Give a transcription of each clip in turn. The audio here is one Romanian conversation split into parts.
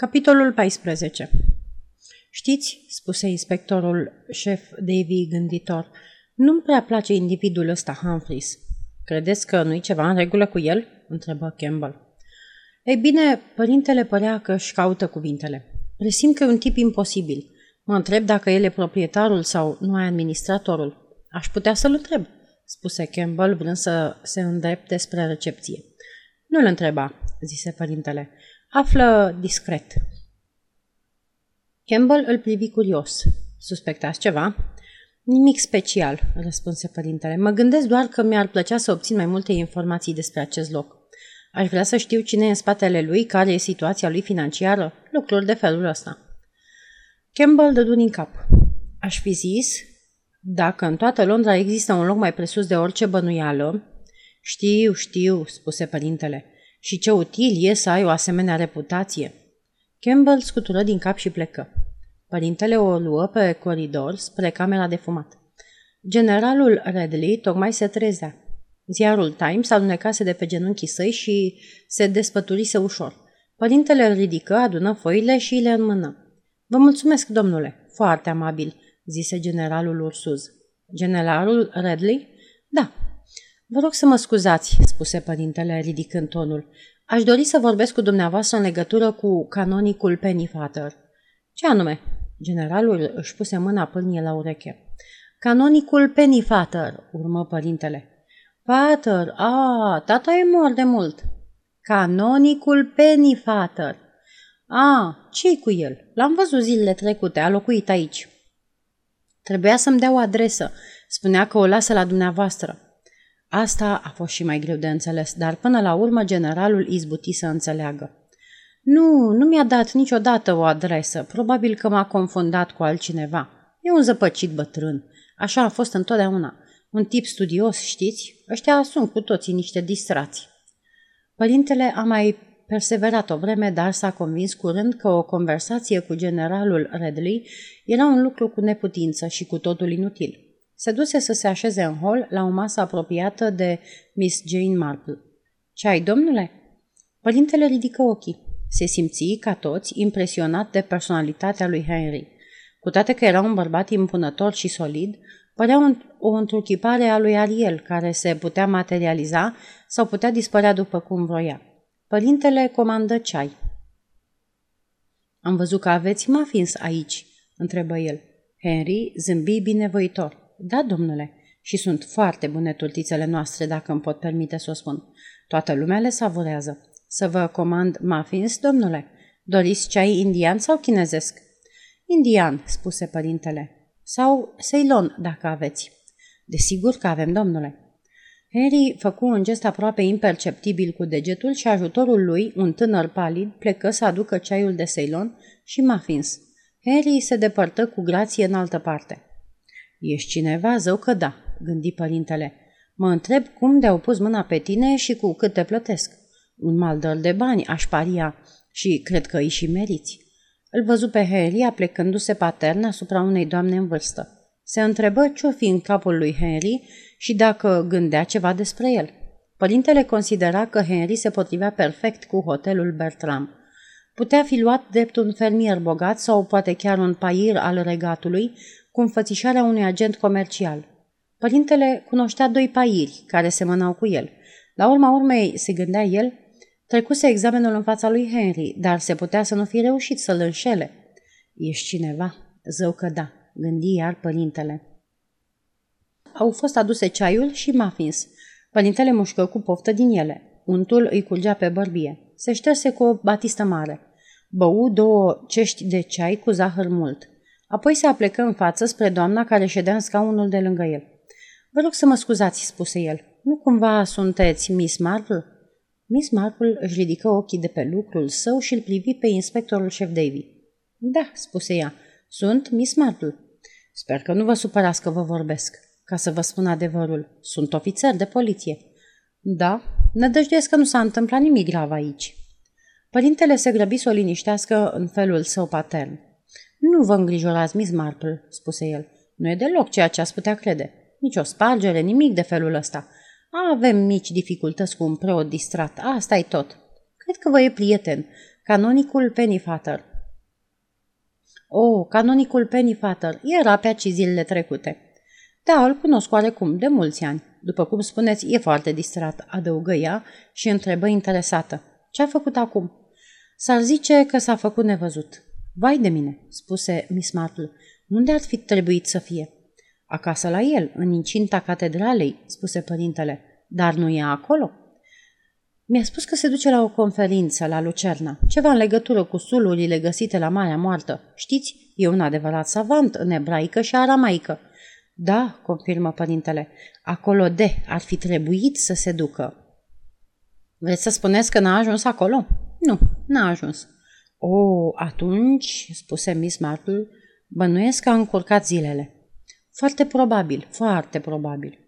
Capitolul 14 Știți, spuse inspectorul șef Davy gânditor, nu-mi prea place individul ăsta, Humphreys. Credeți că nu-i ceva în regulă cu el? întrebă Campbell. Ei bine, părintele părea că își caută cuvintele. Resim că e un tip imposibil. Mă întreb dacă el e proprietarul sau nu e administratorul. Aș putea să-l întreb, spuse Campbell, vrând să se îndrepte spre recepție. Nu-l întreba, zise părintele. Află discret. Campbell îl privi curios. Suspectați ceva? Nimic special, răspunse părintele. Mă gândesc doar că mi-ar plăcea să obțin mai multe informații despre acest loc. Aș vrea să știu cine e în spatele lui, care e situația lui financiară, lucruri de felul ăsta. Campbell dădu din cap. Aș fi zis, dacă în toată Londra există un loc mai presus de orice bănuială, știu, știu, spuse părintele, și ce util e să ai o asemenea reputație. Campbell scutură din cap și plecă. Părintele o luă pe coridor spre camera de fumat. Generalul Redley tocmai se trezea. Ziarul Times alunecase de pe genunchii săi și se despăturise ușor. Părintele îl ridică, adună foile și le înmână. Vă mulțumesc, domnule, foarte amabil, zise generalul Ursuz. Generalul Redley? Da. Vă rog să mă scuzați, spuse părintele, ridicând tonul. Aș dori să vorbesc cu dumneavoastră în legătură cu canonicul Pennyfather. Ce anume? Generalul își puse mâna pâlnie la ureche. Canonicul Pennyfather, urmă părintele. Pater, a, tata e mort de mult. Canonicul Pennyfather. A, ce cu el? L-am văzut zilele trecute, a locuit aici. Trebuia să-mi dea o adresă. Spunea că o lasă la dumneavoastră. Asta a fost și mai greu de înțeles, dar până la urmă generalul izbuti să înțeleagă. Nu, nu mi-a dat niciodată o adresă. Probabil că m-a confundat cu altcineva. E un zăpăcit bătrân. Așa a fost întotdeauna. Un tip studios, știți? Ăștia sunt cu toții niște distrați. Părintele a mai perseverat o vreme, dar s-a convins curând că o conversație cu generalul Redley era un lucru cu neputință și cu totul inutil. Se duse să se așeze în hol la o masă apropiată de Miss Jane Marple. Ce ai, domnule?" Părintele ridică ochii. Se simți, ca toți, impresionat de personalitatea lui Henry. Cu toate că era un bărbat impunător și solid, părea o întruchipare a lui Ariel, care se putea materializa sau putea dispărea după cum vroia. Părintele comandă ceai. Am văzut că aveți muffins aici, întrebă el. Henry zâmbi binevoitor. Da, domnule, și sunt foarte bune turtițele noastre, dacă îmi pot permite să o spun. Toată lumea le savurează. Să vă comand muffins, domnule? Doriți ceai indian sau chinezesc? Indian, spuse părintele. Sau Ceylon, dacă aveți. Desigur că avem, domnule. Harry făcu un gest aproape imperceptibil cu degetul și ajutorul lui, un tânăr palid, plecă să aducă ceaiul de Ceylon și muffins. Harry se depărtă cu grație în altă parte. Ești cineva? Zău că da, gândi părintele. Mă întreb cum de-au pus mâna pe tine și cu cât te plătesc. Un maldăr de bani, aș paria, și cred că îi și meriți. Îl văzu pe Henry aplecându-se patern asupra unei doamne în vârstă. Se întrebă ce-o fi în capul lui Henry și dacă gândea ceva despre el. Părintele considera că Henry se potrivea perfect cu hotelul Bertram. Putea fi luat drept un fermier bogat sau poate chiar un pair al regatului, cu înfățișarea unui agent comercial. Părintele cunoștea doi pairi care semănau cu el. La urma urmei, se gândea el, trecuse examenul în fața lui Henry, dar se putea să nu fi reușit să-l înșele. Ești cineva? Zău că da, gândi iar părintele. Au fost aduse ceaiul și muffins. Părintele mușcă cu poftă din ele. Untul îi curgea pe bărbie. Se șterse cu o batistă mare. Bău două cești de ceai cu zahăr mult. Apoi se aplecă în față spre doamna care ședea în scaunul de lângă el. Vă rog să mă scuzați, spuse el. Nu cumva sunteți Miss Marple? Miss Marple își ridică ochii de pe lucrul său și îl privi pe inspectorul șef Davy. Da, spuse ea, sunt Miss Marple. Sper că nu vă supărați că vă vorbesc. Ca să vă spun adevărul, sunt ofițer de poliție. Da, nădăjduiesc că nu s-a întâmplat nimic grav aici. Părintele se grăbi să o liniștească în felul său patern. Nu vă îngrijorați, Miss Marple, spuse el. Nu e deloc ceea ce ați putea crede. Nici o spargere, nimic de felul ăsta. Avem mici dificultăți cu un preot distrat, asta e tot. Cred că vă e prieten. Canonicul Pennyfather. Oh, canonicul Pennyfather era pe aici zilele trecute. Da, îl cunosc oarecum, de mulți ani. După cum spuneți, e foarte distrat, adăugă ea și întrebă interesată. Ce a făcut acum? S-ar zice că s-a făcut nevăzut. Vai de mine, spuse Miss Marple. Unde ar fi trebuit să fie? Acasă la el, în incinta catedralei, spuse părintele. Dar nu e acolo? Mi-a spus că se duce la o conferință la Lucerna, ceva în legătură cu sulurile găsite la Marea Moartă. Știți, e un adevărat savant în ebraică și aramaică. Da, confirmă părintele, acolo de ar fi trebuit să se ducă. Vreți să spuneți că n-a ajuns acolo? Nu, n-a ajuns. O, atunci, spuse Miss Marple, bănuiesc că a încurcat zilele. Foarte probabil, foarte probabil.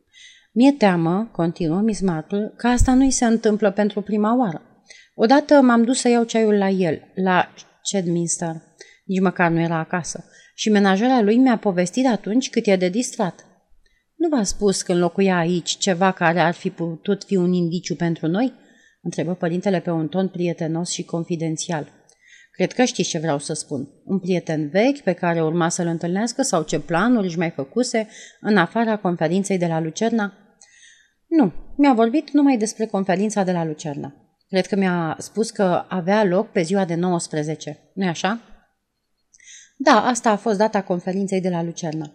Mi-e teamă, continuă Miss Marple, că asta nu-i se întâmplă pentru prima oară. Odată m-am dus să iau ceaiul la el, la Chedminster. Nici măcar nu era acasă. Și menajera lui mi-a povestit atunci cât e de distrat. Nu v-a spus că înlocuia aici ceva care ar fi putut fi un indiciu pentru noi? Întrebă părintele pe un ton prietenos și confidențial. Cred că știți ce vreau să spun. Un prieten vechi pe care urma să-l întâlnească sau ce planuri își mai făcuse în afara conferinței de la Lucerna? Nu, mi-a vorbit numai despre conferința de la Lucerna. Cred că mi-a spus că avea loc pe ziua de 19. nu așa? Da, asta a fost data conferinței de la Lucerna.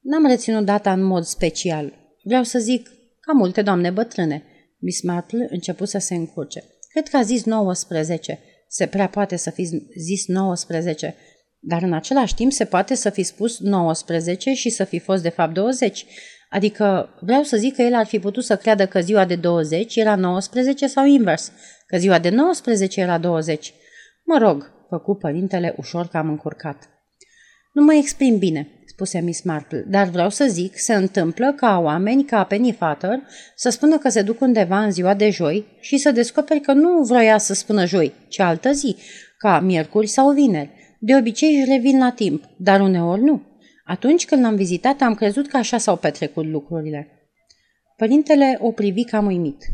N-am reținut data în mod special. Vreau să zic, ca multe doamne bătrâne. Miss Marple început să se încurce. Cred că a zis 19. Se prea poate să fi zis 19, dar în același timp se poate să fi spus 19 și să fi fost de fapt 20. Adică vreau să zic că el ar fi putut să creadă că ziua de 20 era 19 sau invers, că ziua de 19 era 20. Mă rog, făcu părintele ușor cam încurcat. Nu mă exprim bine, spuse Miss Marple, dar vreau să zic, se întâmplă ca oameni ca Penny Fatter să spună că se duc undeva în ziua de joi și să descoperi că nu vroia să spună joi, ci altă zi, ca miercuri sau vineri. De obicei își revin la timp, dar uneori nu. Atunci când l-am vizitat, am crezut că așa s-au petrecut lucrurile. Părintele o privi cam uimit.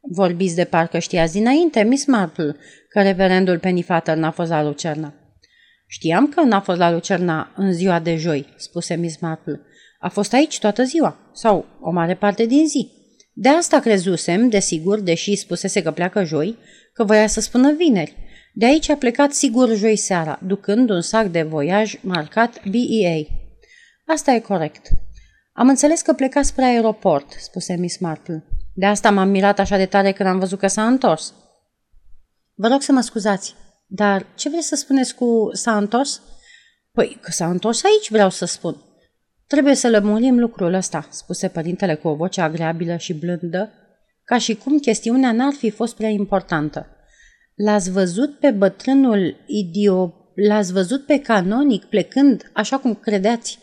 Vorbiți de parcă știați dinainte, Miss Marple, că reverendul Pennyfather n-a fost la Lucerna. Știam că n-a fost la Lucerna în ziua de joi, spuse Miss Marple. A fost aici toată ziua, sau o mare parte din zi. De asta crezusem, desigur, deși spusese că pleacă joi, că voia să spună vineri. De aici a plecat sigur joi seara, ducând un sac de voiaj marcat BEA. Asta e corect. Am înțeles că pleca spre aeroport, spuse Miss Marple. De asta m-am mirat așa de tare când am văzut că s-a întors. Vă rog să mă scuzați, dar ce vreți să spuneți cu s-a întors? Păi că s-a întors aici, vreau să spun. Trebuie să lămurim lucrul ăsta, spuse părintele cu o voce agreabilă și blândă, ca și cum chestiunea n-ar fi fost prea importantă. L-ați văzut pe bătrânul idio... L-ați văzut pe canonic plecând, așa cum credeați,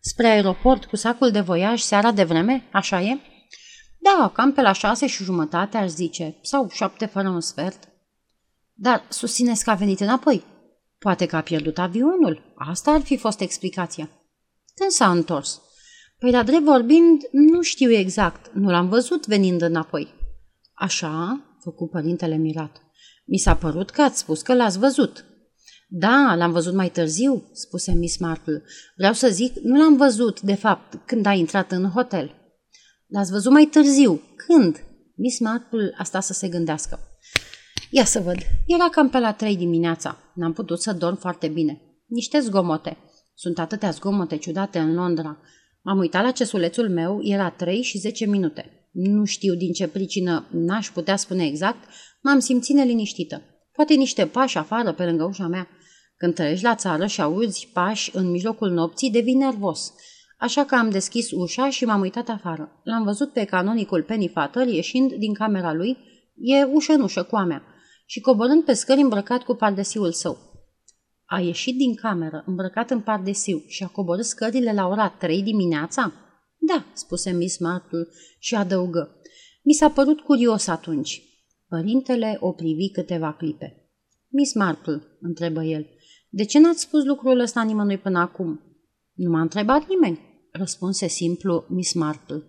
spre aeroport cu sacul de voiaj seara de vreme? Așa e? Da, cam pe la șase și jumătate, aș zice, sau șapte fără un sfert. Dar susțineți că a venit înapoi. Poate că a pierdut avionul. Asta ar fi fost explicația. Când s-a întors? Păi, la drept vorbind, nu știu exact. Nu l-am văzut venind înapoi. Așa, făcu părintele mirat. Mi s-a părut că ați spus că l-ați văzut. Da, l-am văzut mai târziu, spuse Miss Marple. Vreau să zic, nu l-am văzut, de fapt, când a intrat în hotel. L-ați văzut mai târziu. Când? Miss Marple a stat să se gândească. Ia să văd. Era cam pe la trei dimineața. N-am putut să dorm foarte bine. Niște zgomote. Sunt atâtea zgomote ciudate în Londra. M-am uitat la cesulețul meu, era trei și zece minute. Nu știu din ce pricină, n-aș putea spune exact, m-am simțit neliniștită. Poate niște pași afară pe lângă ușa mea. Când trăiești la țară și auzi pași în mijlocul nopții, devii nervos. Așa că am deschis ușa și m-am uitat afară. L-am văzut pe canonicul Penny Fatter ieșind din camera lui, e ușă în ușă cu a mea și coborând pe scări îmbrăcat cu pardesiul său. A ieșit din cameră, îmbrăcat în pardesiu și a coborât scările la ora trei dimineața? Da, spuse Miss Marple și adăugă. Mi s-a părut curios atunci. Părintele o privi câteva clipe. Miss Marple, întrebă el, de ce n-ați spus lucrul ăsta nimănui până acum? Nu m-a întrebat nimeni, răspunse simplu Miss Marple.